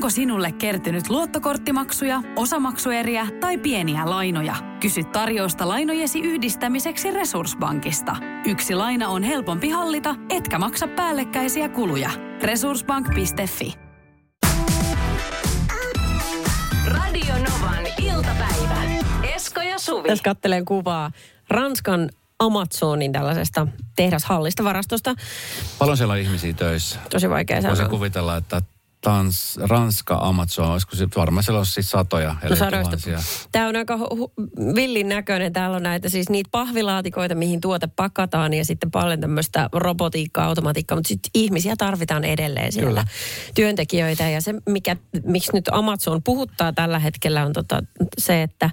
Onko sinulle kertynyt luottokorttimaksuja, osamaksueriä tai pieniä lainoja? Kysy tarjousta lainojesi yhdistämiseksi Resurssbankista. Yksi laina on helpompi hallita, etkä maksa päällekkäisiä kuluja. Resurssbank.fi Radio Novan iltapäivä. Esko ja Suvi. Tässä kattelen kuvaa Ranskan Amazonin tällaisesta tehdashallista varastosta. Paljon siellä on ihmisiä töissä. Tosi vaikea Voisin sanoa. kuvitella, että Tans, Ranska, Amazon, olisiko se varmaan siellä on siis satoja, No sadoista. Tämä on aika hu- villin näköinen. Täällä on näitä siis niitä pahvilaatikoita, mihin tuote pakataan ja sitten paljon tämmöistä robotiikkaa, automatiikkaa, mutta sitten ihmisiä tarvitaan edelleen siellä. Kyllä. Työntekijöitä ja se, mikä, miksi nyt Amazon puhuttaa tällä hetkellä on tota, se, että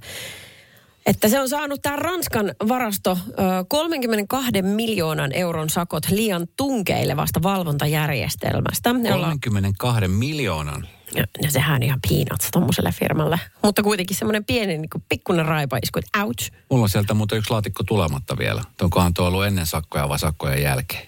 että se on saanut tämä Ranskan varasto ö, 32 miljoonan euron sakot liian tunkeilevasta valvontajärjestelmästä. jolla- 32 miljoonan. ja, ja sehän on ihan peanuts tuommoiselle firmalle. Mutta kuitenkin semmoinen pieni niin kuin pikkuinen raipaisku, että ouch. Mulla on sieltä muuten yksi laatikko tulematta vielä. Onkohan tuo ollut ennen sakkoja vai sakkojen jälkeen?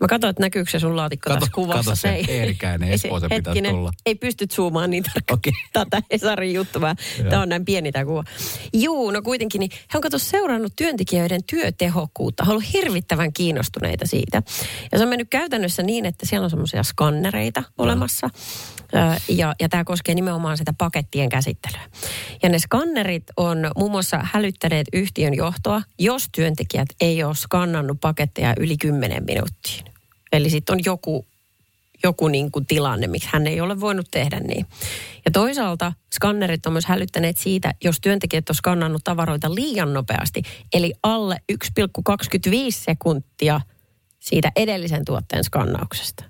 Mä katsoin, että näkyykö se sun laatikko Kato- tässä kuvassa. kato se, ei, Eerikäinen, ei se- Espoo se pitäisi tulla. Ei pysty zoomaan niin tarkkaan Okei. tätä Hesarin juttua. Tämä on näin pieni tämä kuva. Juu, no kuitenkin, niin he on kato seurannut työntekijöiden työtehokkuutta. He on ollut hirvittävän kiinnostuneita siitä. Ja se on mennyt käytännössä niin, että siellä on semmoisia skannereita olemassa. Ö, Ja, ja tämä koskee nimenomaan sitä pakettien käsittelyä. Ja ne skannerit on muun muassa hälyttäneet yhtiön johtoa, jos työntekijät ei ole skannannut paketteja yli 10 minuuttiin. Eli sitten on joku, joku niin kuin tilanne, miksi hän ei ole voinut tehdä niin. Ja toisaalta skannerit on myös hälyttäneet siitä, jos työntekijät on skannannut tavaroita liian nopeasti, eli alle 1,25 sekuntia siitä edellisen tuotteen skannauksesta.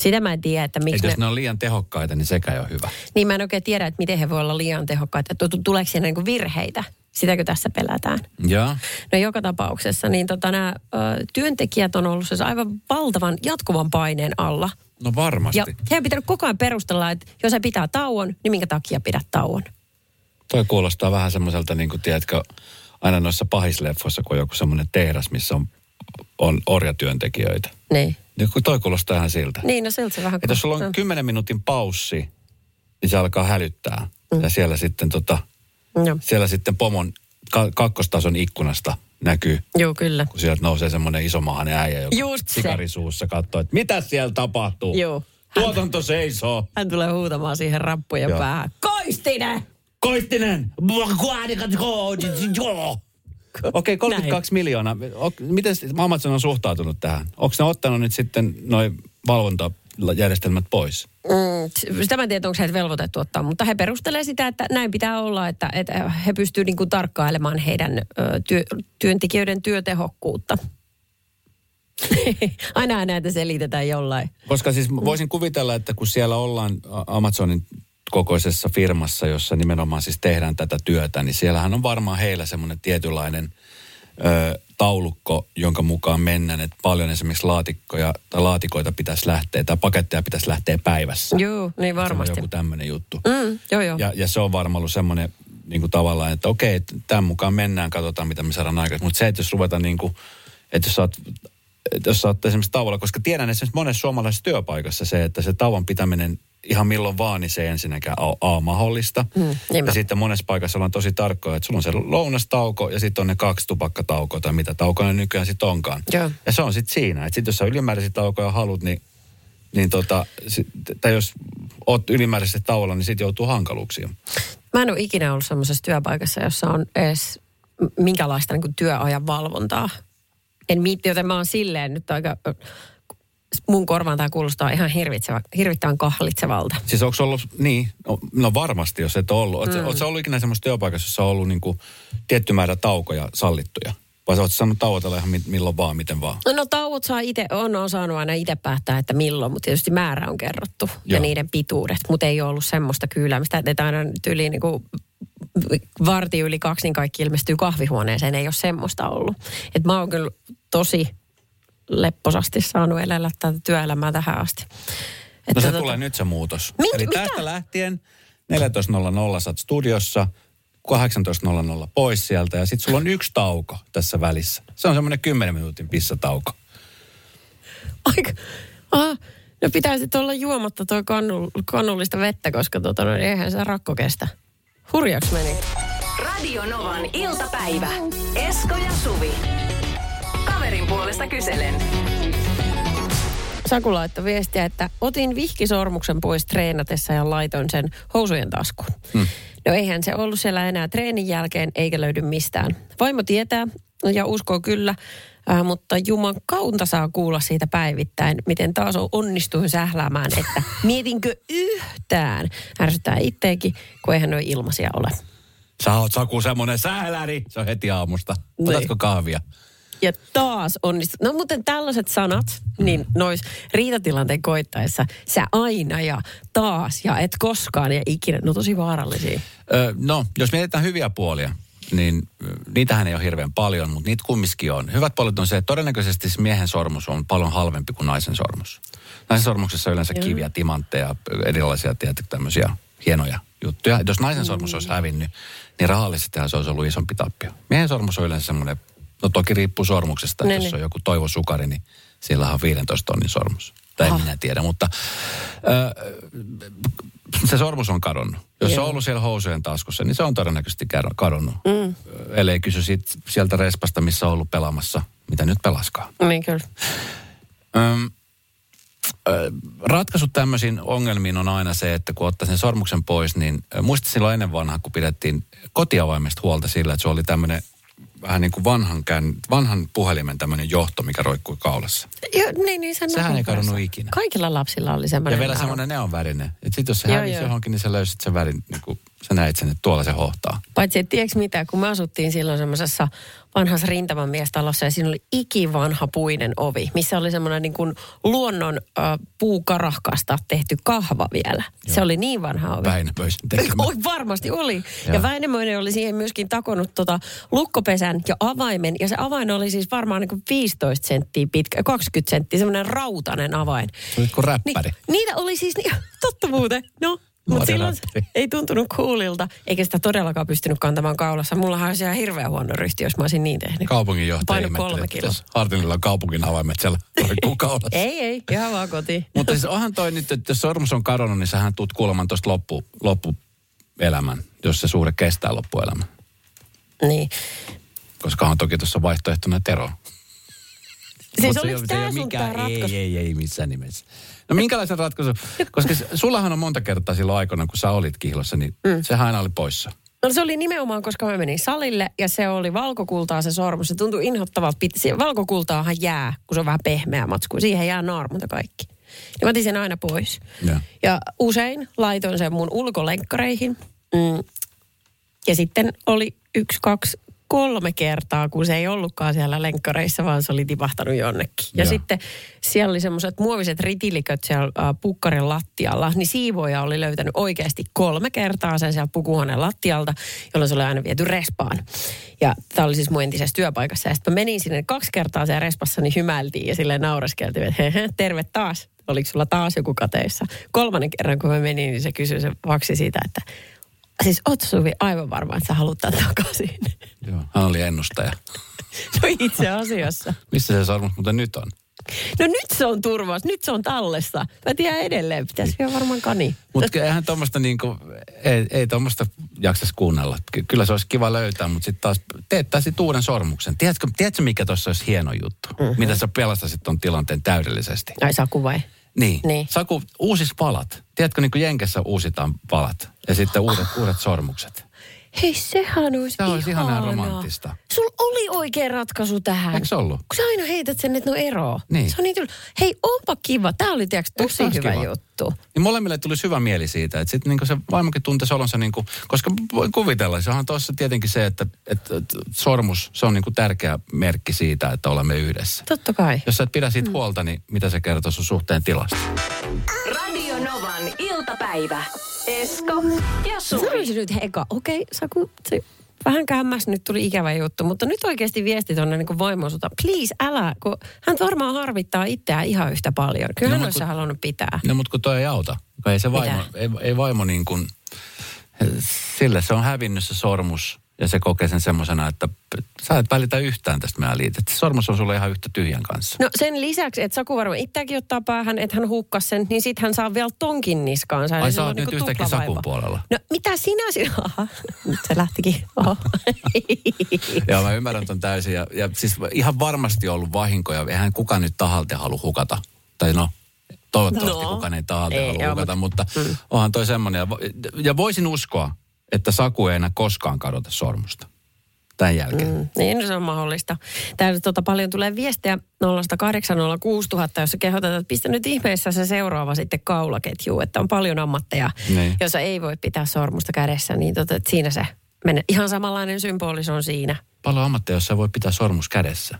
Sitä mä en tiedä, että miksi Että ne... jos ne on liian tehokkaita, niin sekä ei ole hyvä. Niin mä en oikein tiedä, että miten he voi olla liian tehokkaita. Tuleeko siinä niin virheitä? Sitäkö tässä pelätään? Ja No joka tapauksessa, niin tota, nämä ö, työntekijät on ollut siis aivan valtavan jatkuvan paineen alla. no varmasti. Ja he on pitänyt koko ajan perustella, että jos he pitää tauon, niin minkä takia pidät tauon? Toi kuulostaa vähän semmoiselta, niin kuin tiedätkö, aina noissa pahisleffoissa, kun on joku semmoinen tehdas, missä on, on orjatyöntekijöitä. Niin. Niin toi kuulostaa ihan siltä. Niin, no siltä se vähän Että jos sulla on kuulostaa. 10 minuutin paussi, niin se alkaa hälyttää. Mm. Ja siellä sitten, tota, Joo, siellä sitten pomon ka- kakkostason ikkunasta näkyy, Joo kyllä. kun sieltä nousee semmoinen isomahainen äijä, joka Just sikarisuussa katsoo, että mitä siellä tapahtuu. Joo. Tuotanto seisoo. Hän tulee huutamaan siihen rappujen Joo. päähän. Koistinen! Koistinen! Okei, 32 miljoonaa. O- Miten Amazon on suhtautunut tähän? Onko ne ottanut nyt sitten noin valvontajärjestelmät pois? Mm, sitä mä en tiedä, onko heitä velvoitettu ottaa, mutta he perustelee sitä, että näin pitää olla, että, että he pystyvät niin tarkkailemaan heidän ö, työ, työntekijöiden työtehokkuutta. Aina näitä selitetään jollain. Koska siis voisin kuvitella, että kun siellä ollaan Amazonin kokoisessa firmassa, jossa nimenomaan siis tehdään tätä työtä, niin siellähän on varmaan heillä semmoinen tietynlainen ö, taulukko, jonka mukaan mennään, että paljon esimerkiksi laatikkoja tai laatikoita pitäisi lähteä tai paketteja pitäisi lähteä päivässä. Joo, niin Se on varmasti. joku tämmöinen juttu. Mm, joo, joo. Ja, ja se on varmaan ollut semmoinen niin kuin tavallaan, että okei, tämän mukaan mennään, katsotaan mitä me saadaan aikaisemmin. Mutta se, että jos ruvetaan niin kuin, että jos sä oot, että jos sä oot esimerkiksi tauolla, koska tiedän esimerkiksi monessa suomalaisessa työpaikassa se, että se tauon pitäminen ihan milloin vaan, niin se ei ensinnäkään ole A mahdollista. Mm, ja sitten monessa paikassa ollaan tosi tarkkoja, että sulla on se lounastauko ja sitten on ne kaksi tupakkataukoa tai mitä taukoja ne nykyään sitten onkaan. Joo. Ja se on sitten siinä, että sitten jos sä ylimääräisiä taukoja haluat, niin, niin tota, sit, tai jos oot ylimääräisesti tauolla, niin sitten joutuu hankaluuksiin. Mä en ole ikinä ollut semmoisessa työpaikassa, jossa on edes minkälaista niin työajan valvontaa. En miitti, joten mä oon silleen nyt aika... Mun korvaan tämä kuulostaa ihan hirvitsevä, hirvittävän kahlitsevalta. Siis onko ollut, niin, no, no varmasti jos et ole ollut. Oletko mm. ollut ikinä semmoisessa työpaikassa, jossa on ollut niinku tietty määrä taukoja sallittuja? Vai sä oot saanut tauotella ihan mi- milloin vaan, miten vaan? No tauot saa itse, on osannut aina itse päättää, että milloin, mutta tietysti määrä on kerrottu ja Joo. niiden pituudet. Mutta ei ole ollut semmoista kyyläämistä, että aina tyyliin niin kuin varti yli kaksi, niin kaikki ilmestyy kahvihuoneeseen. Ei ole semmoista ollut. Et mä oon kyllä tosi lepposasti saanut elellä tätä työelämää tähän asti. No se tota- tulee nyt se muutos. Minkä- Eli mitä? tästä lähtien 14.00 sä oot studiossa, 18.00 pois sieltä ja sitten sulla on yksi tauko tässä välissä. Se on semmoinen 10 minuutin pissatauko. Aika, ah, No pitäisi olla juomatta tuo kannu, kannullista vettä, koska tota, no, eihän se rakko kestä. Hurjaksi meni. Radio Novan iltapäivä. Esko ja Suvi. Puolesta kyselen. Saku laittoi viestiä, että otin vihkisormuksen pois treenatessa ja laitoin sen housujen taskuun. Hmm. No eihän se ollut siellä enää treenin jälkeen eikä löydy mistään. Vaimo tietää ja uskoo kyllä, äh, mutta Juman kaunta saa kuulla siitä päivittäin, miten taas on onnistuin sähläämään, että mietinkö yhtään. Ärsyttää itteekin, kun eihän noin ilmaisia ole. Sä oot Saku semmonen sähläri. Se on heti aamusta. Niin. Otatko kahvia? Ja taas onnistu. No muuten tällaiset sanat, niin nois riitatilanteen koittaessa, sä aina ja taas ja et koskaan ja ikinä, no tosi vaarallisia. Ö, no, jos mietitään hyviä puolia, niin niitähän ei ole hirveän paljon, mutta niitä kumminkin on. Hyvät puolet on se, että todennäköisesti se miehen sormus on paljon halvempi kuin naisen sormus. Naisen sormuksessa on yleensä Joo. kiviä, timantteja, erilaisia tietysti tämmöisiä hienoja juttuja. Et jos naisen sormus olisi hävinnyt, niin rahallisestihan se olisi ollut isompi tappio. Miehen sormus on yleensä semmoinen, no toki riippuu sormuksesta, Ne, että jos ne. on joku Toivo Sukari, niin sillä on 15 tonnin sormus. Tai en Ah. minä tiedä, mutta ö, se sormus on kadonnut. Jos se Joo. on ollut siellä housujen taskussa, niin se on todennäköisesti kadonnut. Mm. Ellei kysy sit sieltä respasta, missä on ollut pelaamassa, mitä nyt pelaskaa. Niin kyllä. Ö, ratkaisu tämmöisiin ongelmiin on aina se, että kun ottaa sen sormuksen pois, niin muista silloin ennen vanhaa, kun pidettiin kotiavaimesta huolta sillä, että se oli tämmöinen vähän niin kuin vanhan, kään, vanhan puhelimen tämmöinen johto, mikä roikkui kaulassa. Jo, niin, niin sen Sehän ei kadonnut kanssa. ikinä. Kaikilla lapsilla oli Ja semmoinen. vielä naru. semmoinen neonvärinen. Että sitten jos se hävisi johonkin, niin sä löysit sen värin, niin kuin sä näit sen, että tuolla se hohtaa. Paitsi, että tiedätkö mitä, kun me asuttiin silloin semmoisessa vanhassa rintamamiestalossa ja siinä oli ikivanha puinen ovi, missä oli semmoinen niin kuin luonnon äh, puukarahkasta tehty kahva vielä. Joo. Se oli niin vanha ovi. Väinämöisen tekemä. Oi, varmasti oli. Joo. Ja Väinämöinen oli siihen myöskin takonut tota lukkopesän ja avaimen. Ja se avain oli siis varmaan niin kuin 15 senttiä pitkä, 20 senttiä, semmoinen rautainen avain. Se oli kuin räppäri. Niin, niitä oli siis, niin, totta muuten, no. Mutta silloin ei tuntunut coolilta, eikä sitä todellakaan pystynyt kantamaan kaulassa. Mullahan olisi ihan hirveän huono ryhti, jos mä olisin niin tehnyt. Kaupunginjohtaja Paino kolme kiloa. Hartinilla on kaupungin avaimet siellä kaulassa. Ei, ei, ihan vaan kotiin. Mutta siis onhan toi nyt, että jos sormus on kadonnut, niin sähän tuut kuulemaan tuosta loppu, loppuelämän, jos se suhde kestää loppuelämän. Niin. Koska on toki tuossa vaihtoehtona Tero. Siis oliko tämä ei ole sun mikään- tää ratkaisu? Ei, ei, ei missään nimessä. No minkälaisen ratkaisun? Koska sullahan on monta kertaa silloin aikana, kun sä olit kihlossa, niin mm. sehän aina oli poissa. No se oli nimenomaan, koska mä menin salille ja se oli valkokultaa se sormus. Se tuntui inhottavalta. Pit- valkokultaahan jää, kun se on vähän pehmeä matsku. Siihen jää naarmunta kaikki. Niin mä otin sen aina pois. Joo. Ja usein laitoin sen mun ulkolenkkareihin. Mm. Ja sitten oli yksi, kaksi, kolme kertaa, kun se ei ollutkaan siellä lenkkareissa, vaan se oli tipahtanut jonnekin. Ja Joo. sitten siellä oli semmoiset muoviset ritiliköt siellä äh, pukkarin lattialla, niin siivoja oli löytänyt oikeasti kolme kertaa sen siellä pukuhuoneen lattialta, jolloin se oli aina viety respaan. Ja tämä oli siis mun entisessä työpaikassa. Ja sitten menin sinne kaksi kertaa siellä respassa, niin hymäiltiin ja silleen naureskeltiin, että he, he, terve taas. Oliko sulla taas joku kateissa? Kolmannen kerran, kun mä menin, niin se kysyi se vaksi siitä, että siis oot Suvi aivan varma, että sä haluat tämän takaisin. Joo. Hän oli ennustaja. No itse asiassa. Missä se sormus muuten nyt on? No nyt se on turvassa, nyt se on tallessa. Mä tiedän edelleen, pitäisi vielä varmaan kani. Mutta eihän tuommoista niinku, ei, ei tuommoista jaksas kuunnella. Ky- Kyllä se olisi kiva löytää, mutta sitten taas teettäisit uuden sormuksen. Tiedätkö, tiedätkö mikä tuossa olisi hieno juttu? Mm-hmm. Mitä sä pelastasit ton tilanteen täydellisesti? Ai Saku vai? Niin. Niin. Saku, uusis palat. Tiedätkö, niin kuin Jenkessä uusitaan palat ja sitten uudet, uudet sormukset. Hei, sehän olisi Se olisi ihanaa ihanaa. romanttista. Sulla oli oikea ratkaisu tähän. Eikö se ollut? Kun sä aina heität sen, että no ero. Niin. Se on niin tyl... Hei, onpa kiva. Tämä oli tiiäks, tosi hyvä kiva? juttu. Niin molemmille tulisi hyvä mieli siitä, että sitten niinku se vaimokin tuntisi olonsa, niinku, koska voi kuvitella, se onhan tuossa tietenkin se, että, että, että sormus, se on niinku tärkeä merkki siitä, että olemme yhdessä. Totta kai. Jos sä et pidä siitä huolta, niin mitä se kertoo sun suhteen tilasta? Radio Novan iltapäivä. Esko ja Suvi. Sanoisin nyt eka, okei, okay, Saku, se vähän kämmäs nyt tuli ikävä juttu, mutta nyt oikeasti viesti tuonne niin vaimoisuutta. Please, älä, kun hän varmaan harvittaa itseään ihan yhtä paljon. Kyllä No, hän olisi kun- halunnut pitää. No mutta kun toi ei auta. Ei se vaimo, Mitä? ei, ei vaimo niin kuin, sille se on hävinnyt se sormus. Ja se kokee sen semmoisena, että sä et välitä yhtään tästä meidän liitet. Se sormus on sulle ihan yhtä tyhjän kanssa. No sen lisäksi, että Saku varmaan itseäkin ottaa päähän, että hän hukkas sen, niin sit hän saa vielä tonkin niskaansa. Ai sä oot on nyt niinku yhtäkkiä. Sakun puolella. No mitä sinä sinä? Aha, nyt se lähtikin. Joo, mä ymmärrän ton täysin. Ja, ja siis ihan varmasti ollut vahinkoja. Eihän kukaan nyt tahalta halua hukata. Tai no, toivottavasti No. kukaan ei tahalta halua hukata, mutta, mm. onhan toi semmoinen. Ja, ja voisin uskoa, että Saku ei enää koskaan kadota sormusta. Tämän jälkeen. Mm. Niin se on mahdollista. Täällä tota, paljon tulee viestejä 0806000, jossa kehotetaan, että pistä nyt ihmeessä se seuraava sitten kaulaketju, että on paljon ammatteja, Niin. jossa ei voi pitää sormusta kädessä, niin tota, että siinä se menee. Ihan samanlainen symboli se on siinä. Paljon ammatteja, jossa voi pitää sormus kädessä.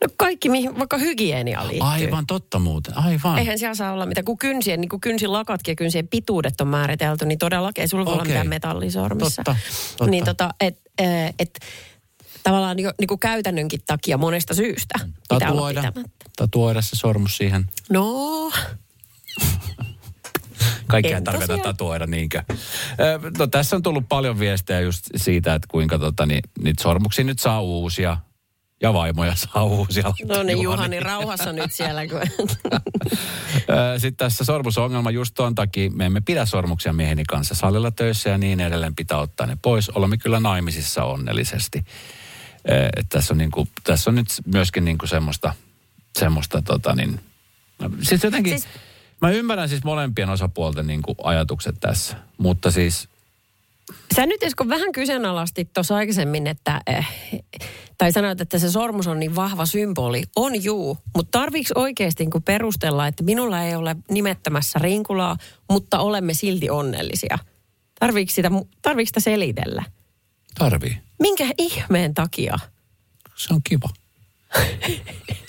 No kaikki, mihin vaikka hygienia liittyy. Aivan totta muuten, aivan. Eihän siellä saa olla mitään, kun kynsien, niin kuin kynsilakatkin ja kynsien pituudet on määritelty, niin todellakin ei sulla voi olla Okei. mitään metallisormissa. Totta, totta. Niin tota, et, eh, et, tavallaan niin, niin kuin käytännönkin takia monesta syystä olla Tatuoida, tatuoida se sormus siihen. No, Kaikkea En tarvita tatuoida, niinkö? No, tässä on tullut paljon viestejä just siitä, että kuinka tota, niin, niitä sormuksia nyt saa uusia. Ja vaimoja saa uusia. no niin Juhani rauhassa nyt siellä. Kun... Sitten tässä sormusongelma just tuon takia, me emme pidä sormuksia mieheni kanssa salilla töissä ja niin edelleen pitää ottaa ne pois. Olemme kyllä naimisissa onnellisesti. Et tässä, on niinku, tässä on nyt myöskin niinku semmoista, semmoista tota niin, siis jotenkin, siis, mä ymmärrän siis molempien osapuolten niinku ajatukset tässä, mutta siis Sä nyt Esko vähän kyseenalaistit tuossa aikaisemmin, että, eh, tai sanoit, että se sormus on niin vahva symboli. On juu, mutta tarviiko oikeasti niin perustella, että minulla ei ole nimettämässä rinkulaa, mutta olemme silti onnellisia? Tarviiko sitä, tarviiko sitä selitellä? tarvii. Minkä ihmeen takia? Se on kiva.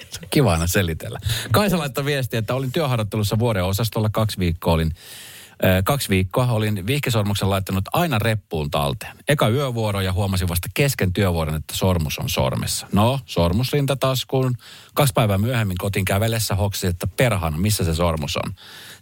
Se on kiva aina selitellä. Kaisa laittoi viesti, että olin työharjoittelussa vuoden osastolla kaksi viikkoa. Olin, kaksi viikkoa olin vihkisormuksen laittanut aina reppuun talteen. Eka yövuoro ja huomasin vasta kesken työvuoron, että sormus on sormessa. No, sormus rintataskuun. Kaksi päivää myöhemmin kotiin kävellessä hoksi, että perhana, missä se sormus on.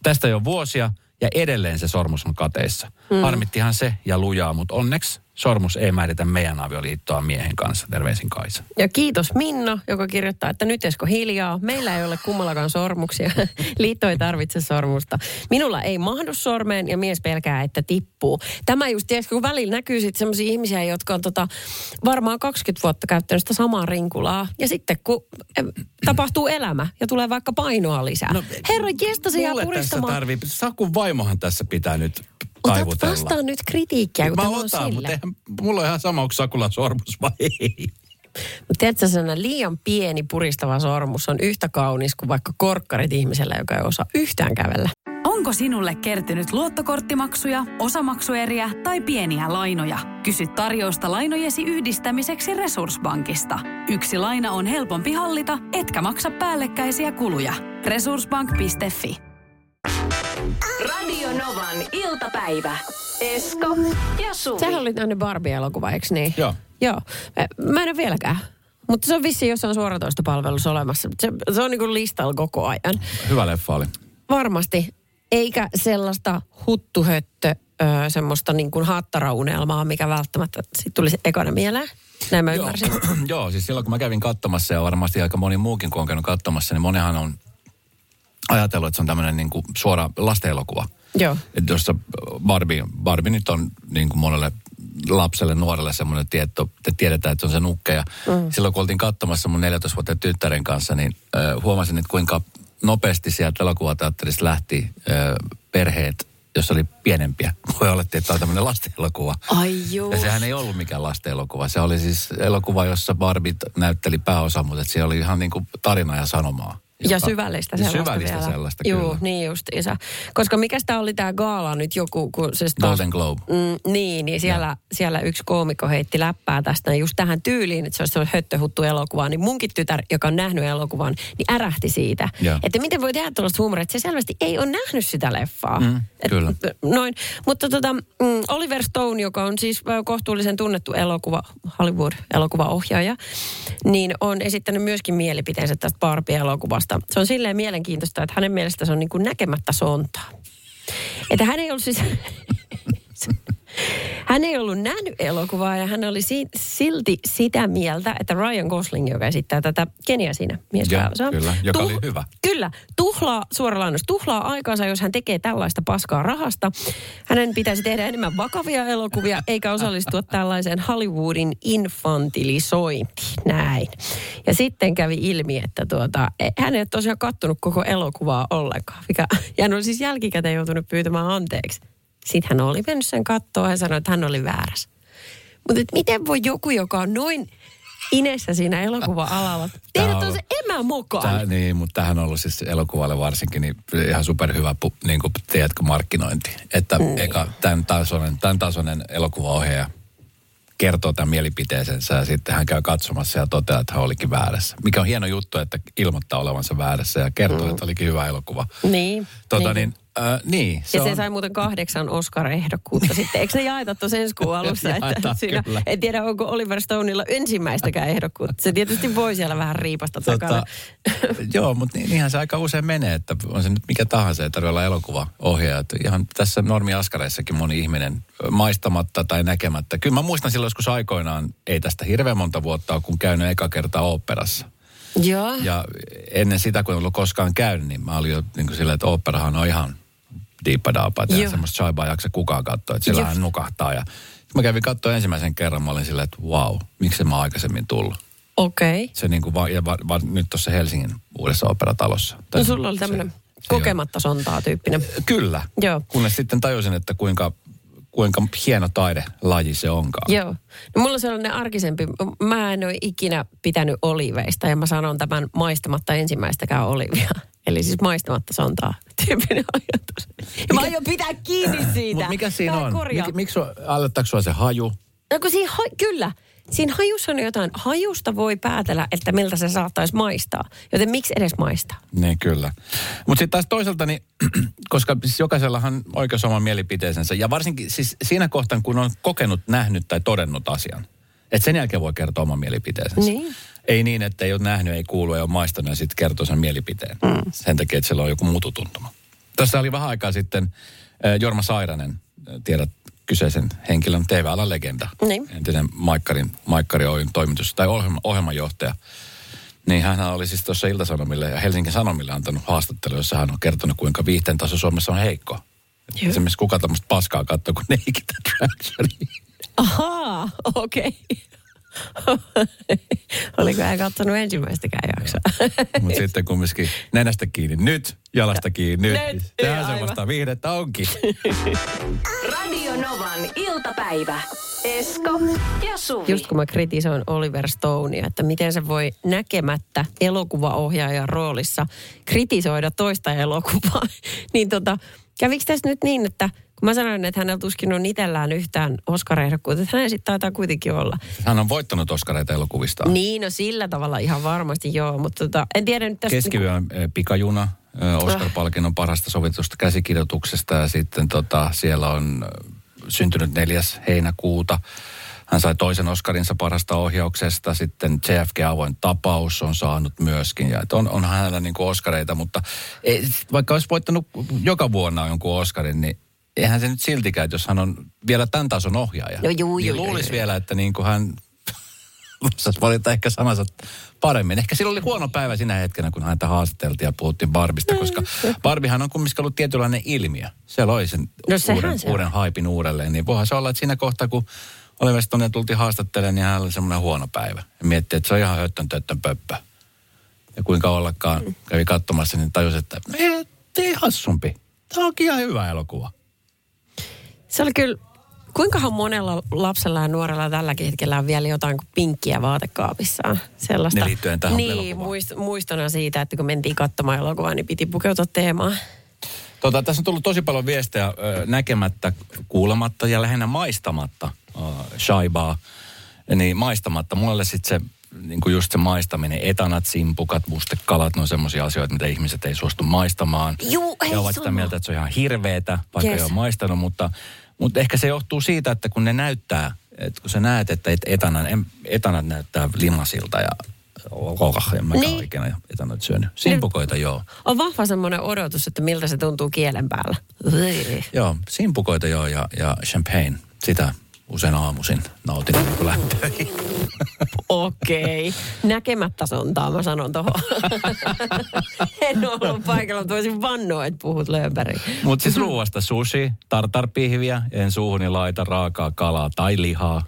Tästä jo vuosia ja edelleen se sormus on kateissa. Mm. Harmittihan se ja lujaa, mutta onneksi sormus ei määritä meidän avioliittoa miehen kanssa. Terveisin Kaisa. Ja kiitos Minna, joka kirjoittaa, että nyt Esko hiljaa. Meillä ei ole kummallakaan sormuksia. Liitto ei tarvitse sormusta. Minulla ei mahdu sormeen ja mies pelkää, että tippuu. Tämä just, tiedätkö, kun välillä näkyy sitten sellaisia ihmisiä, jotka on tota, varmaan 20 vuotta käyttänyt sitä samaa rinkulaa. Ja sitten kun eh, tapahtuu elämä ja tulee vaikka painoa lisää. No, Herra jesta, se jää Mulle tässä puristamaan. tarvii, Sakun vaimohan tässä pitää nyt Otat vastaan nyt kritiikkiä, kun Mä tämä on otan, mutta eihän, mulla on ihan sama, onko Sakulla sormus vai ei. Mutta tiedätkö, sellainen liian pieni puristava sormus on yhtä kaunis kuin vaikka korkkarit ihmisellä, joka ei osaa yhtään kävellä. Onko sinulle kertynyt luottokorttimaksuja, osamaksueriä tai pieniä lainoja? Kysy tarjousta lainojesi yhdistämiseksi Resurssbankista. Yksi laina on helpompi hallita, etkä maksa päällekkäisiä kuluja. Resurssbank.fi Radio Novan iltapäivä. Esko ja Suvi. Sähän oli nähnyt Barbie-elokuva, eikö niin? Joo. Joo. Mä- en ole vieläkään. Mutta se on vissiin jossain suoratoistopalvelussa olemassa. Se, se on niinku listalla koko ajan. Hyvä leffa oli. Varmasti. Eikä sellaista huttuhöttö, ö, semmoista niin kuin haattaraunelmaa, mikä välttämättä sit tuli se ekana mieleen. Näin mä ymmärsin. Joo, siis silloin kun mä kävin katsomassa ja varmasti aika moni muukin kun on käynyt katsomassa, niin monihan on ajatellut, että se on tämmöinen niin kuin suora lastenelokuva. Joo. Että jossa Barbie, Barbie nyt on niin kuin monelle lapselle, nuorelle semmoinen tieto, että tiedetään, että se on se nukke. Ja mm. silloin kun oltiin katsomassa mun 14-vuotiaan tyttären kanssa, niin äh, huomasin, että kuinka nopeasti sieltä elokuvateatterista lähti äh, perheet, jossa oli pienempiä. Voi olla, että tämä on tämmöinen lastenelokuva. Ai joo. Ja sehän ei ollut mikään lastenelokuva. Se oli siis elokuva, jossa Barbie näytteli pääosa, mutta että siellä oli ihan niin kuin tarina ja sanomaa. Ja joka- syvällistä ja sellaista syvällistä vielä. sellaista, kyllä. niin justiinsa. Koska mikä tämä oli tämä gaala nyt joku, kun se taas... Golden Globe. Mm, niin, niin siellä, siellä yksi koomikko heitti läppää tästä just tähän tyyliin, että se olisi sellainen höttöhuttu elokuva. Niin munkin tytär, joka on nähnyt elokuvan, niin ärähti siitä. Joo. Että miten voi tehdä tuollaista huumoria, että se selvästi ei ole nähnyt sitä leffaa. Mm, Et- kyllä. Noin. Mutta tota, mm, Oliver Stone, joka on siis kohtuullisen tunnettu elokuva, Hollywood-elokuvaohjaaja, niin on esittänyt myöskin mielipiteensä tästä Barbie-elokuvasta. Se on silleen mielenkiintoista, että hänen mielestä se on niin kuin näkemättä sontaa. Että hän ei ollut siis... Hän ei ollut nähnyt elokuvaa ja hän oli si- silti sitä mieltä, että Ryan Gosling, joka esittää tätä Kenia siinä mies Ja, kyllä, joka oli hyvä. Kyllä, tuhlaa, suora lainaus, tuhlaa aikaansa, jos hän tekee tällaista paskaa rahasta. Hänen pitäisi tehdä enemmän vakavia elokuvia, eikä osallistua tällaiseen Hollywoodin infantilisointiin. Näin. Ja sitten kävi ilmi, että tuota, e- hän ei ole tosiaan kattonut koko elokuvaa ollenkaan. Mikä, ja hän on siis jälkikäteen joutunut pyytämään anteeksi. Sitten hän oli mennyt sen kattoon ja sanoi, että hän oli väärässä. Mutta miten voi joku, joka on noin inessä siinä elokuva-alalla, tehdä on tuollaisen emämokaan? Tää, niin, mutta tämähän on ollut siis elokuvalle varsinkin niin ihan superhyvä, niin kuin, tiedätkö, markkinointi. Että mm. eka tämän tasoinen, tämän tasoinen elokuvaohjaaja kertoo tämän mielipiteensä ja sitten hän käy katsomassa ja toteaa, että hän olikin väärässä. Mikä on hieno juttu, että ilmoittaa olevansa väärässä ja kertoo, mm. että olikin hyvä elokuva. Niin. Tota, niin. niin, äh, niin Se ja se sai muuten kahdeksan Oscar-ehdokkuutta sitten. Eikö ne jaeta tuossa ensi kuun alussa? että Jaetaan, siinä, kyllä. en tiedä, onko Oliver Stoneilla ensimmäistäkään ehdokkuutta. Se tietysti voi siellä vähän riipasta takana. joo, mutta niin, niinhän se aika usein menee, että on se nyt mikä tahansa, ei tarvitse olla elokuvaohjaaja. Että Ihan tässä normiaskareissakin moni ihminen maistamatta tai näkemättä. Kyllä mä muistan silloin joskus aikoinaan, ei tästä hirveän monta vuotta ole, kun käynyt eka kertaa oopperassa. Joo. Ja ennen sitä, kun en ollut koskaan käynyt, niin mä olin jo niin kuin sillä, että oopperahan on ihan Joo. eihän semmoista shaibaa jaksa kukaan katsoa, että sillä Joo. hän nukahtaa. Ja mä kävin katsoa ensimmäisen kerran, mä olin sillä, että wow, miksi mä aikaisemmin tullut. Okei. Okay. Se niin kuin va, ja va, va, nyt tuossa Helsingin uudessa operatalossa. No sulla oli tämmöinen kokematta sontaa tyyppinen. Kyllä. Joo. Kunnes sitten tajusin, että kuinka, kuinka hieno taidelaji se onkaan. Joo. No mulla on sellainen arkisempi. Mä en ole ikinä pitänyt oliveista ja mä sanon tämän maistamatta ensimmäistäkään olivia. Eli siis maistamatta sontaa tyyppinen ajatus. Ja mä aion pitää kiinni siitä. Mutta mikä siinä on? Mik, miksi alettaako sua se haju? No kun siinä, kyllä. Siinä hajussa on jotain. Hajusta voi päätellä, että miltä se saattaisi maistaa. Joten miksi edes maistaa? Niin kyllä. Mutta sitten taas toisaalta, niin, koska siis jokaisellahan oikeus oman mielipiteensä. Ja varsinkin siis siinä kohtaa, kun on kokenut, nähnyt tai todennut asian. Että sen jälkeen voi kertoa oman mielipiteensä. Niin. Ei niin, että ei ole nähnyt, ei kuulu, ei ole maistanut ja sitten kertoo sen mielipiteen. Mm. Sen takia, että sillä on joku mututuntuma. Tässä oli vähän aikaa sitten äh, Jorma Sairanen, äh, tiedät kyseisen henkilön TV-alan legenda. Niin. Entinen Maikkarin, Maikkari Oyn toimitus tai ohjelma, ohjelmanjohtaja. Niin hän oli siis tuossa Ilta-Sanomille ja Helsingin Sanomille antanut haastattelu, jossa hän on kertonut, kuinka viihteen taso Suomessa on heikko. Joo. Esimerkiksi kuka tämmöistä paskaa katsoo, kun ne ikitä Tragedy. Ahaa, okei. Oliko hän katsonut ensimmäistäkään jaksoa? Mutta sitten kumminkin nenästä kiinni nyt, jalasta kiinni nyt. Nyt, Tähän semmoista viihdettä onkin. Radio Novan iltapäivä. Esko ja Suvi. Just kun mä kritisoin Oliver Stonea, että miten se voi näkemättä elokuvaohjaajan roolissa kritisoida toista elokuvaa, niin tota, kävikö tässä nyt niin, että kun mä sanoin, että hänellä tuskin on itsellään yhtään Oscar-ehdokkuutta, että hänellä sitten taitaa kuitenkin olla. Hän on voittanut Oskareita elokuvista. Niin, no sillä tavalla ihan varmasti joo, mutta tota, en tiedä nyt tästä... Keskiyön eh, pikajuna, eh, Oscar-palkinnon parasta sovitusta käsikirjoituksesta ja sitten tota, siellä on eh, syntynyt 4. heinäkuuta. Hän sai toisen Oscarinsa parasta ohjauksesta, sitten JFK avoin tapaus on saanut myöskin. Ja on, on hänellä niin kuin Oscareita, mutta ei, vaikka olisi voittanut joka vuonna jonkun Oscarin, niin eihän se nyt siltikään, että jos hän on vielä tämän tason ohjaaja. No juu, niin juu, luulisi juu. vielä, että niin kuin hän osasi valita ehkä sanansa paremmin. Ehkä sillä oli huono päivä sinä hetkenä, kun häntä haastateltiin ja puhuttiin Barbista, koska Barbihan on kumminkin ollut tietynlainen ilmiö. Se loi sen No uuden, se uuden haipin uudelleen. Niin voihan se olla, että siinä kohtaa, kun Oliver Stonea tultiin haastattelemaan, niin hän oli semmoinen huono päivä. Ja mietti, että se on ihan höttön töttön pöppö. Ja kuinka ollakaan Mm. kävi katsomassa, niin tajusi, että ei, ei hassumpi. Tämä onkin ihan hyvä elokuva. Se oli kyllä, kuinkahan monella lapsella ja nuorella tälläkin hetkellä on vielä jotain kuin pinkkiä vaatekaapissaan. Sellaista. Ne liittyen tähän Niin, muist, muistona siitä, että kun mentiin katsomaan elokuvaa, niin piti pukeutua teemaan. Tota, tässä on tullut tosi paljon viestejä näkemättä, kuulematta ja lähinnä maistamatta ö, shaibaa. Niin maistamatta. Mulle sitten se, niin kuin just se maistaminen, etanat, simpukat, mustekalat, ne on semmoisia asioita, mitä ihmiset ei suostu maistamaan. Juu, ei Ne ovat sitä mieltä, että se on ihan hirveetä, vaikka Yes. ei ole maistanut, mutta, mutta ehkä se johtuu siitä, että kun ne näyttää, että kun sä näet, että et- etanan, em- etanat näyttää limasilta ja kokah, en mäkään Niin. niin. oikein etanat syönyt. Simpukoita joo. On vahva semmoinen odotus, että miltä se tuntuu kielen päällä. Joo, simpukoita joo ja, ja champagne, sitä usein aamuisin nautin lähtee. Okei. Näkemättä sontaa mä sanon tohon. en ollut paikalla, mutta voisin vannoa, että puhut lööpäriin. Mutta siis ruoasta sushi, tartarpihviä, en suuhuni laita raakaa kalaa tai lihaa.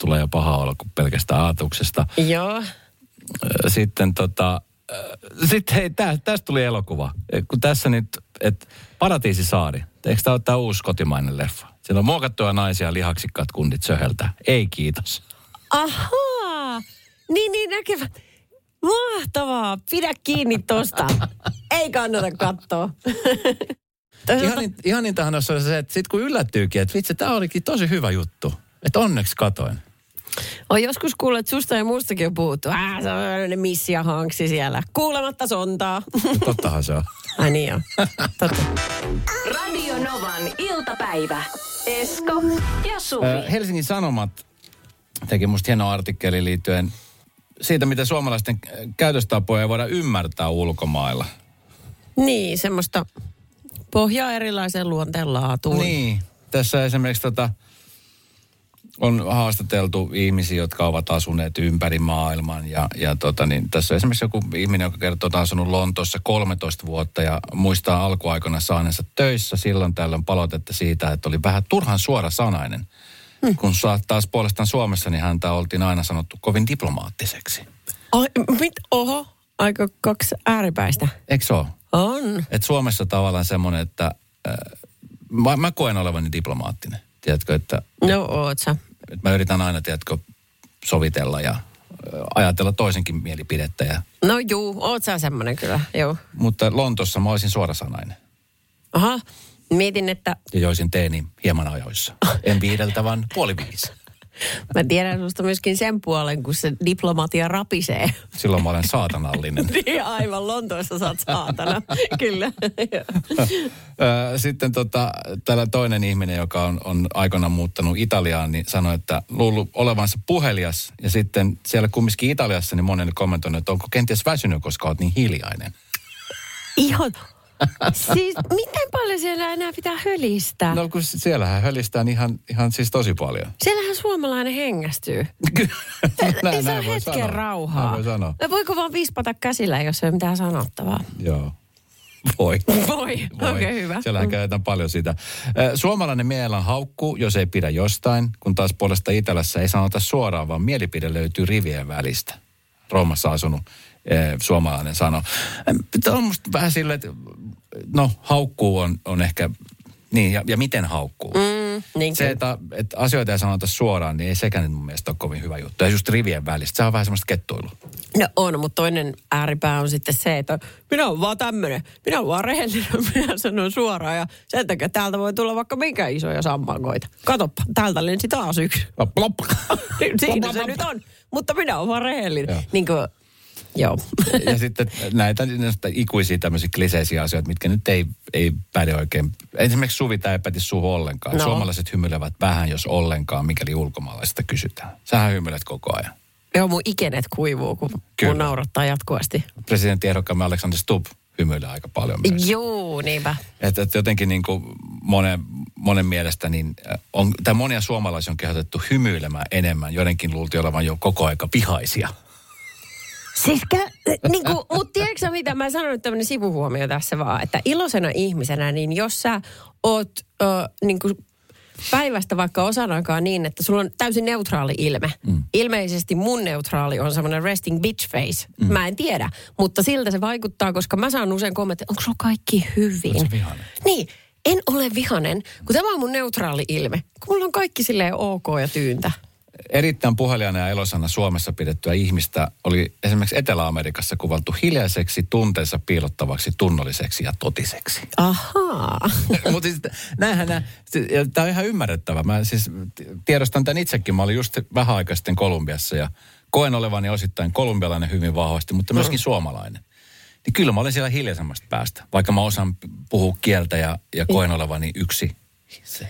Tulee jo paha olla kuin pelkästään ajatuksesta. Joo. Sitten tota, sitten hei, tä, tästä tuli elokuva. Kun tässä nyt, että Paratiisisaari, eikö tämä ole tämä uusi kotimainen leffa? Siellä on muokattuja naisia lihaksikkaat kundit söheltää. Ei kiitos. Ahaa. Niin, niin näkevä. Mahtavaa. Pidä kiinni tosta. Ei kannata katsoa. Ihanin, ihanintahan on se, että sit kun yllättyykin, että vitsi, tämä olikin tosi hyvä juttu. Että onneksi katoin. On joskus kuullut, että susta ja muustakin on puhuttu. Äh, se on ne missi ja hanksi siellä. Kuulematta sontaa. Tottahan se on. Ai niin joo. Totta. Radio Novan iltapäivä. Esko ja Suvi. Ö, Helsingin Sanomat teki musta hieno artikkeli liittyen siitä, miten suomalaisten käytöstapoja ei voida ymmärtää ulkomailla. Niin, semmoista pohjaa erilaiseen luonteen laatuun. Niin. Tässä esimerkiksi tota, on haastateltu ihmisiä, jotka ovat asuneet ympäri maailman. Ja, ja tota, niin tässä on esimerkiksi joku ihminen, joka kertoo, että on asunut Lontoossa 13 vuotta ja muistaa alkuaikoina saaneensa töissä. Silloin tällöin palautetta siitä, että oli vähän turhan suora sanainen. Hmm. Kun taas puolestaan Suomessa, niin häntä oltiin aina sanottu kovin diplomaattiseksi. Ai, mit, oho, aika kaksi ääripäistä. Eikö se ole? On. Et Suomessa tavallaan semmoinen, että äh, mä, mä koen olevani diplomaattinen. Tiedätkö, että, No oot sä. että mä yritän aina, tiedätkö, sovitella ja ajatella toisenkin mielipidettä. Ja, No juu, oot sä semmonen kyllä, joo. mutta Lontossa mä olisin suorasanainen Aha, mietin, että ja joisin teeni hieman ajoissa. En viideltä, vaan puoli viisi. Mä tiedän susta myöskin sen puolen, kun se diplomatia rapisee. Silloin mä olen saatanallinen. Niin aivan, Lontoossa saat saatana. kyllä. Sitten tota, täällä toinen ihminen, joka on, on aikoinaan muuttanut Italiaan, niin sanoi, että luullut olevansa puhelias. Ja sitten siellä kumminkin Italiassa niin monen kommentoinut, että onko kenties väsynyt, koska olet niin hiljainen. Ihan, siis miten paljon siellä enää pitää hölistää? No kun siellähän hölistään ihan, ihan siis tosi paljon. Siellähän suomalainen hengästyy. Näin- Ei saa hetken sanoa. rauhaa. Näin voi sanoa. No voiko vaan vispata käsillä, jos ei ole mitään sanottavaa? Joo. Voi. Voi, Voi. okei okay, hyvä. Siellähän käytetään paljon sitä. Suomalainen mielellään haukkuu, jos ei pidä jostain, kun taas puolesta Itälässä ei sanota suoraan, vaan mielipide löytyy rivien välistä. Roomassa asunut suomalainen sano. Tämä on musta vähän silleen, että no haukkuu on, on ehkä, niin ja, ja miten haukkuu. Mm, niin Se, että, että asioita ei sanota suoraan, niin ei sekään mun mielestä ole kovin hyvä juttu. Ja just rivien välistä, se on vähän semmoista kettuilua. No on, mutta toinen ääripää on sitten se, että minä olen vaan tämmöinen, minä olen vaan rehellinen, minä sanon suoraan ja sen takia täältä voi tulla vaikka minkä isoja sammakoita. Katoppa, täältä lensi taas yksi. Plop. Siinä se nyt on, mutta minä olen vaan rehellinen. Joo. Niin kuin, joo. ja sitten näitä näistä ikuisia tämmöisiä kliseisiä asioita, mitkä nyt ei, ei päde oikein. Esimerkiksi Suvi, tämä ei päti suhu ollenkaan. No. Suomalaiset hymyilevät vähän, jos ollenkaan, mikäli ulkomaalaisista kysytään. Sähän hymyilet koko ajan. Joo, mun ikenet kuivuu, kun Kyllä. mun naurattaa jatkuvasti. Presidentti ehdokkaamme Alexander Stubb hymyilee aika paljon myös. Joo, niinpä. Että, että jotenkin niin kuin monen, monen mielestä, niin äh, on, tai monia suomalaisia on kehotettu hymyilemään enemmän. Joidenkin luultiin olevan jo koko aika vihaisia. Siis kä- niin kuin, mutta tiedätkö mitä, mä sanon nyt tämmöinen sivuhuomio tässä vaan, että iloisena ihmisenä, niin jos sä oot ö, niin kuin päivästä vaikka osan aikaa niin, että sulla on täysin neutraali ilme. Mm. Ilmeisesti mun neutraali on semmoinen resting bitch face. Mm. Mä en tiedä, mutta siltä se vaikuttaa, koska mä saan usein kommentteja, onko sulla kaikki hyvin? Niin, en ole vihanen, kun tämä on mun neutraali ilme. Kun mulla on kaikki silleen ok ja tyyntä. Erittäin puhelijana ja elosana Suomessa pidettyä ihmistä oli esimerkiksi Etelä-Amerikassa kuvaltu hiljaiseksi, tunteensa piilottavaksi, tunnolliseksi ja totiseksi. Ahaa. Mutta siis näinhän nämä, tämä on ihan ymmärrettävä. Mä siis tiedostan tämän itsekin. Mä olin just vähän aikaa sitten Kolumbiassa ja koen olevani osittain kolumbialainen hyvin vahvasti, mutta myöskin suomalainen. Niin kyllä mä olen siellä hiljaisemmasta päästä, vaikka mä osaan puhua kieltä ja, ja koen olevani yksi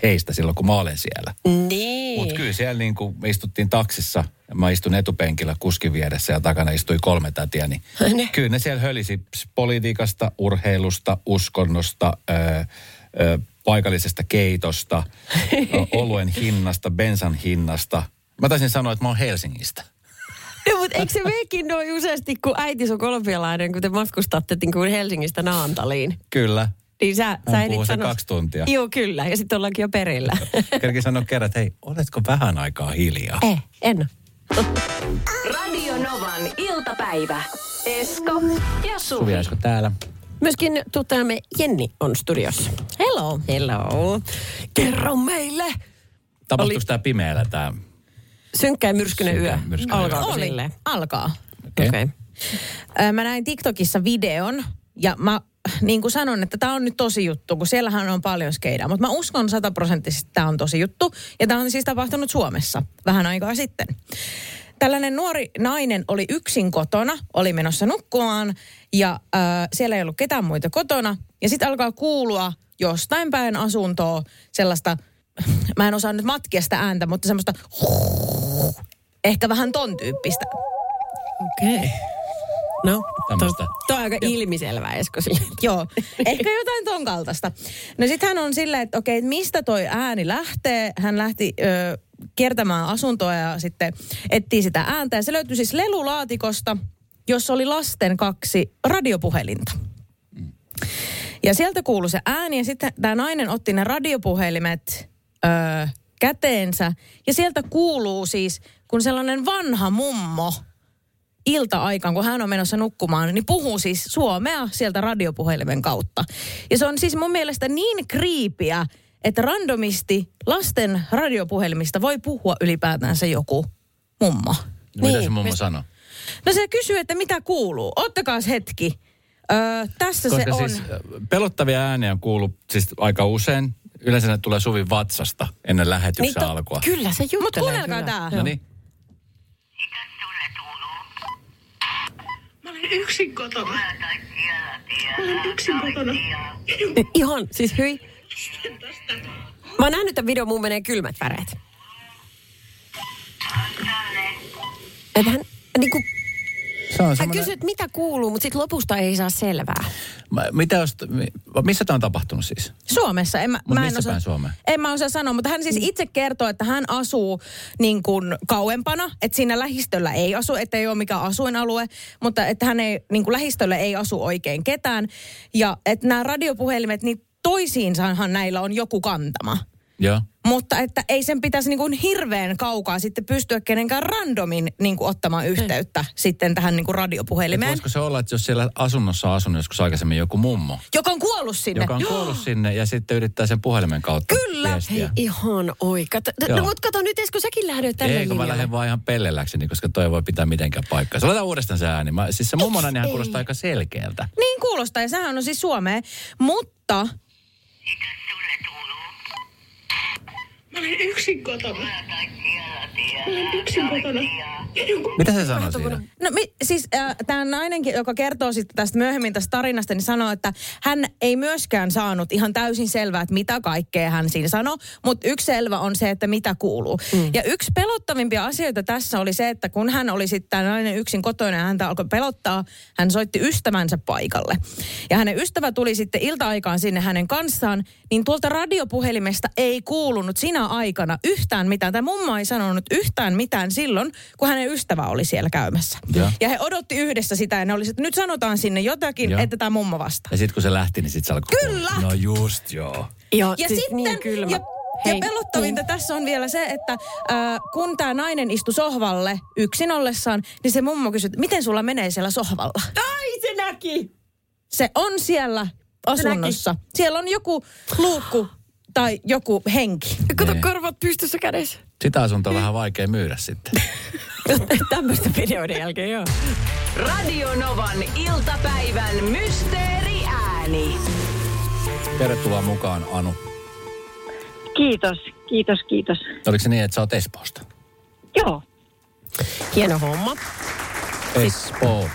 heistä silloin, kun mä olen siellä. Niin. Mutta kyllä siellä niin kuin me istuttiin taksissa, ja mä istun etupenkillä kuskin vieressä ja takana istui kolme tätiä, niin Ne. kyllä ne siellä hölisi politiikasta, urheilusta, uskonnosta, öö, öö, paikallisesta keitosta, ö, oluen hinnasta, bensan hinnasta. Mä taisin sanoa, että mä oon Helsingistä. No, mutta eikö se mekin noin useasti, kun äiti on kolumbialainen, kun te matkustatte niin kuin Helsingistä Naantaliin? Kyllä. Niin sä, sä ehdit sanoa- kaksi tuntia. Joo, kyllä. Ja sitten ollaankin jo perillä. Kerkin sanoa kerran, että hei, oletko vähän aikaa hiljaa? eh, en. Radio Novan iltapäivä. Esko ja Suvi. Suvi Esko täällä. Myöskin tuttajamme Jenni on studiossa. Hello. Hello. Kerro meille. Tapahtuuko Oli- tämä pimeällä tämä? Synkkä ja myrskyinen yö. ja myrskyinen yö. Oli. Alkaa. Okei. Okei. Ö, Mä näin TikTokissa videon ja mä niin kuin sanon, että tämä on nyt tosi juttu, kun siellähän on paljon skeidaa. Mutta mä uskon sataprosenttisesti, että tämä on tosi juttu. Ja tämä on siis tapahtunut Suomessa vähän aikaa sitten. Tällainen nuori nainen oli yksin kotona, oli menossa nukkumaan ja äh, siellä ei ollut ketään muita kotona. Ja sitten alkaa kuulua jostain päin asuntoa sellaista, mä en osaa nyt matkia sitä ääntä, mutta semmoista ehkä vähän ton tyyppistä. Okei. Okay. No, Tämmöstä. to, toi on aika ilmiselvää, Esko. sille. Joo, ehkä jotain ton kaltaista. No sit hän on silleen, että okei, että mistä toi ääni lähtee. Hän lähti ö, kiertämään asuntoa ja sitten etsii sitä ääntä. Ja se löytyi siis lelulaatikosta, jossa oli lasten kaksi radiopuhelinta. Ja sieltä kuului se ääni ja sitten tämä nainen otti ne radiopuhelimet ö, käteensä. Ja sieltä kuuluu siis, kun sellainen vanha mummo ilta-aikaan, kun hän on menossa nukkumaan, niin puhuu siis suomea sieltä radiopuhelimen kautta. Ja se on siis mun mielestä niin kriipiä, että randomisti lasten radiopuhelimista voi puhua ylipäätänsä joku mummo. No, mitä Niin, se mummo me- sanoi? No se kysyy, että mitä kuuluu. Ottakaas hetki. Öö, tässä Koska se on. siis pelottavia ääniä on kuullut siis aika usein. Yleensä ne tulee Suvin vatsasta ennen lähetyksen Niin to- alkua. Kyllä se juttelee. Mutta kuunnelkaa tää. No niin. Ihan, siis hyi. Mä oon nähnyt tämän videon, mun menee kylmät väreet. Että hän, niin kuin, Se on hän semmoinen... kysyy, että mitä kuuluu, mutta sitten lopusta ei saa selvää. Mä- Mitä jos, mi- missä tämä on tapahtunut siis? Suomessa. En mä, Mut mä en osaa, Suomea? En mä osaa sanoa, mutta hän siis itse kertoo, että hän asuu niin kuin kauempana, että siinä lähistöllä ei asu, että ei ole mikään asuinalue, mutta että hän ei, niin kuin lähistöllä ei asu oikein ketään. Ja että nämä radiopuhelimet, niin toisiinsahan näillä on joku kantama. Joo. Mutta että ei sen pitäisi niin kuin hirveän kaukaa sitten pystyä kenenkään randomin niin kuin ottamaan yhteyttä sitten tähän niin kuin Et radiopuhelimeen. voisiko se olla, että jos siellä asunnossa on asunut joskus aikaisemmin joku mummo, Joka on kuollut sinne. joka on kuollut sinne ja sitten yrittää sen puhelimen kautta Kyllä. viestiä. Hei, ihan oi. Kato, Joo. no, mutta kato nyt, Esko, säkin lähdet tälle Eikö mä linjalle. lähden vaan ihan pellelläkseni, koska toi ei voi pitää mitenkään paikkaa. Se laitetaan uudestaan se ääni. Mä, siis se mummon äänihän ei? kuulostaa aika selkeältä. Niin kuulostaa, ja sehän on siis Suomea. Mutta Mitä se sanoi siinä? No mi, siis äh, tämä nainenkin, joka kertoo sitten tästä myöhemmin tästä tarinasta, niin sanoo, että hän ei myöskään saanut ihan täysin selvää, että mitä kaikkea hän siinä sanoi, mutta yksi selvä on se, että mitä kuuluu. Mm. Ja yksi pelottavimpia asioita tässä oli se, että kun hän oli sitten tämä nainen yksin kotona ja häntä alkoi pelottaa, hän soitti ystävänsä paikalle. Ja hänen ystävä tuli sitten ilta-aikaan sinne hänen kanssaan, niin tuolta radiopuhelimesta ei kuulunut sinä aikana yhtään mitään. Tämä mummo ei sanonut yhtään mitään silloin, kun hänen ystävä oli siellä käymässä. Joo. Ja he odotti yhdessä sitä ja ne oli, että nyt sanotaan sinne jotakin, Joo. että tämä mummo vastaa. Ja sitten kun se lähti, niin sitten se alkoi Kyllä! kuulua. No just joo. Ja, Ja siis sitten, niin kylmä. ja, ja pelottavinta tässä on vielä se, että äh, kun tämä nainen istui sohvalle yksin ollessaan, niin se mummo kysyi, että miten sulla menee siellä sohvalla? Ai, se näki! Se on siellä asunnossa. Siellä on joku luukku tai joku henki. Kato Niin. korvat pystyssä kädessä. Sitä asuntoa on vähän vaikea myydä sitten. Tämmöistä videoiden jälkeen, joo. Radio Novan iltapäivän mysteeriääni. Tervetuloa mukaan, Anu. Kiitos, kiitos, kiitos. Oliko se niin, että sä oot Espoosta? Joo, Hieno homma. Espoo.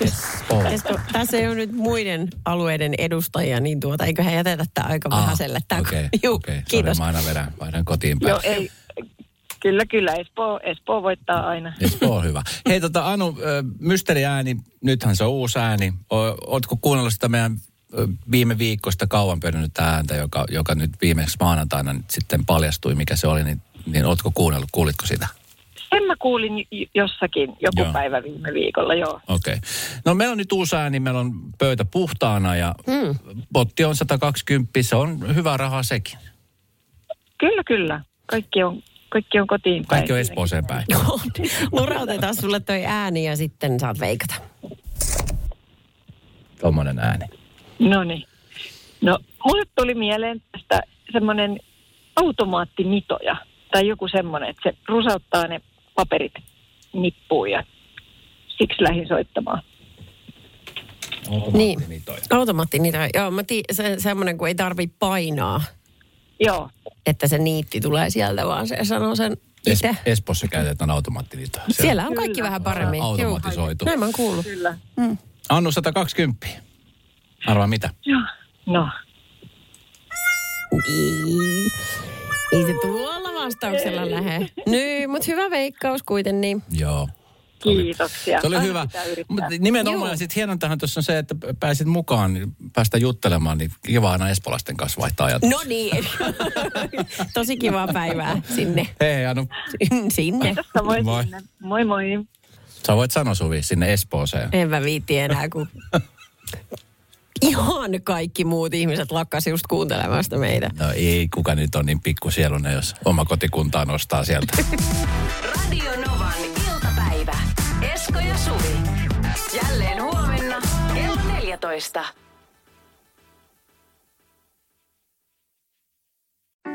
Espoo. Esko, tässä ei ole nyt muiden alueiden edustajia, niin tuota, eiköhän jätetä tämä aika Ah, vähäiselle. Okei, Juu, okei. Sorry, kiitos. Mä aina vedän, vedän kotiin päin. joo, ei. Kyllä, kyllä, Espoo, Espoo voittaa aina. Espoo on hyvä. Hei tota Anu, ö, mysteeriääni, nythän se on uusi ääni. Ootko kuunnellut sitä meidän viime viikosta kauan pyörinyt ääntä, joka, joka nyt viimeksi maanantaina nyt sitten paljastui, mikä se oli, niin, niin ootko kuunnellut, kuulitko sitä? Kuulin jossakin joku Joo. päivä viime viikolla, joo. Okei. Okay. No meillä on nyt uusi ääni, meillä on pöytä puhtaana ja mm. potti on 120, se on hyvä raha sekin. Kyllä, kyllä. Kaikki on, kaikki on kotiin päin. Kaikki on Espooseen päin. Lura, otetaan sulle toi ääni ja sitten saat veikata. Tuommoinen ääni. No niin. No, mulle tuli mieleen tästä semmoinen automaattimitoja tai joku semmoinen, että se rusauttaa ne paperit nippuun ja siksi lähdin soittamaan. Niin. Automaatti niitä. Joo, mä tii, se, semmoinen, kun ei tarvi painaa, Joo, että se niitti tulee sieltä, vaan se sanoo sen Es- itse. Espoossa käytetään automaattilitoa. Siellä. Siellä on kaikki vähän paremmin. Juu. Automatisoitu. Näin mä oon kuullut. kyllä. Annu 120. Arvaa mitä? Joo. No, Niin. Ei se tuolla vastauksella lähde. Niin, mutta hyvä veikkaus kuitenkin. Niin. Joo. Se oli- kiitoksia. Se oli Aina hyvä. nimenomaan, ja sitten hienontahan tuossa on se, että pääsit mukaan, niin päästä juttelemaan, niin kiva aina espolaisten kanssa vaihtaa ajatus. No niin. Tosi kivaa päivää sinne. Hei Anu, sinne. Moi Moi. sinne. Moi moi. sä voit sanoa Suvi sinne Espooseen. En mä viitti enää, kun ihan kaikki muut ihmiset lakkas just kuuntelemasta meitä. No ei, kuka nyt on niin pikkusielunen, jos oma kotikuntaa nostaa sieltä. Radio Novan iltapäivä. Esko ja Suvi. Jälleen huomenna kello 14.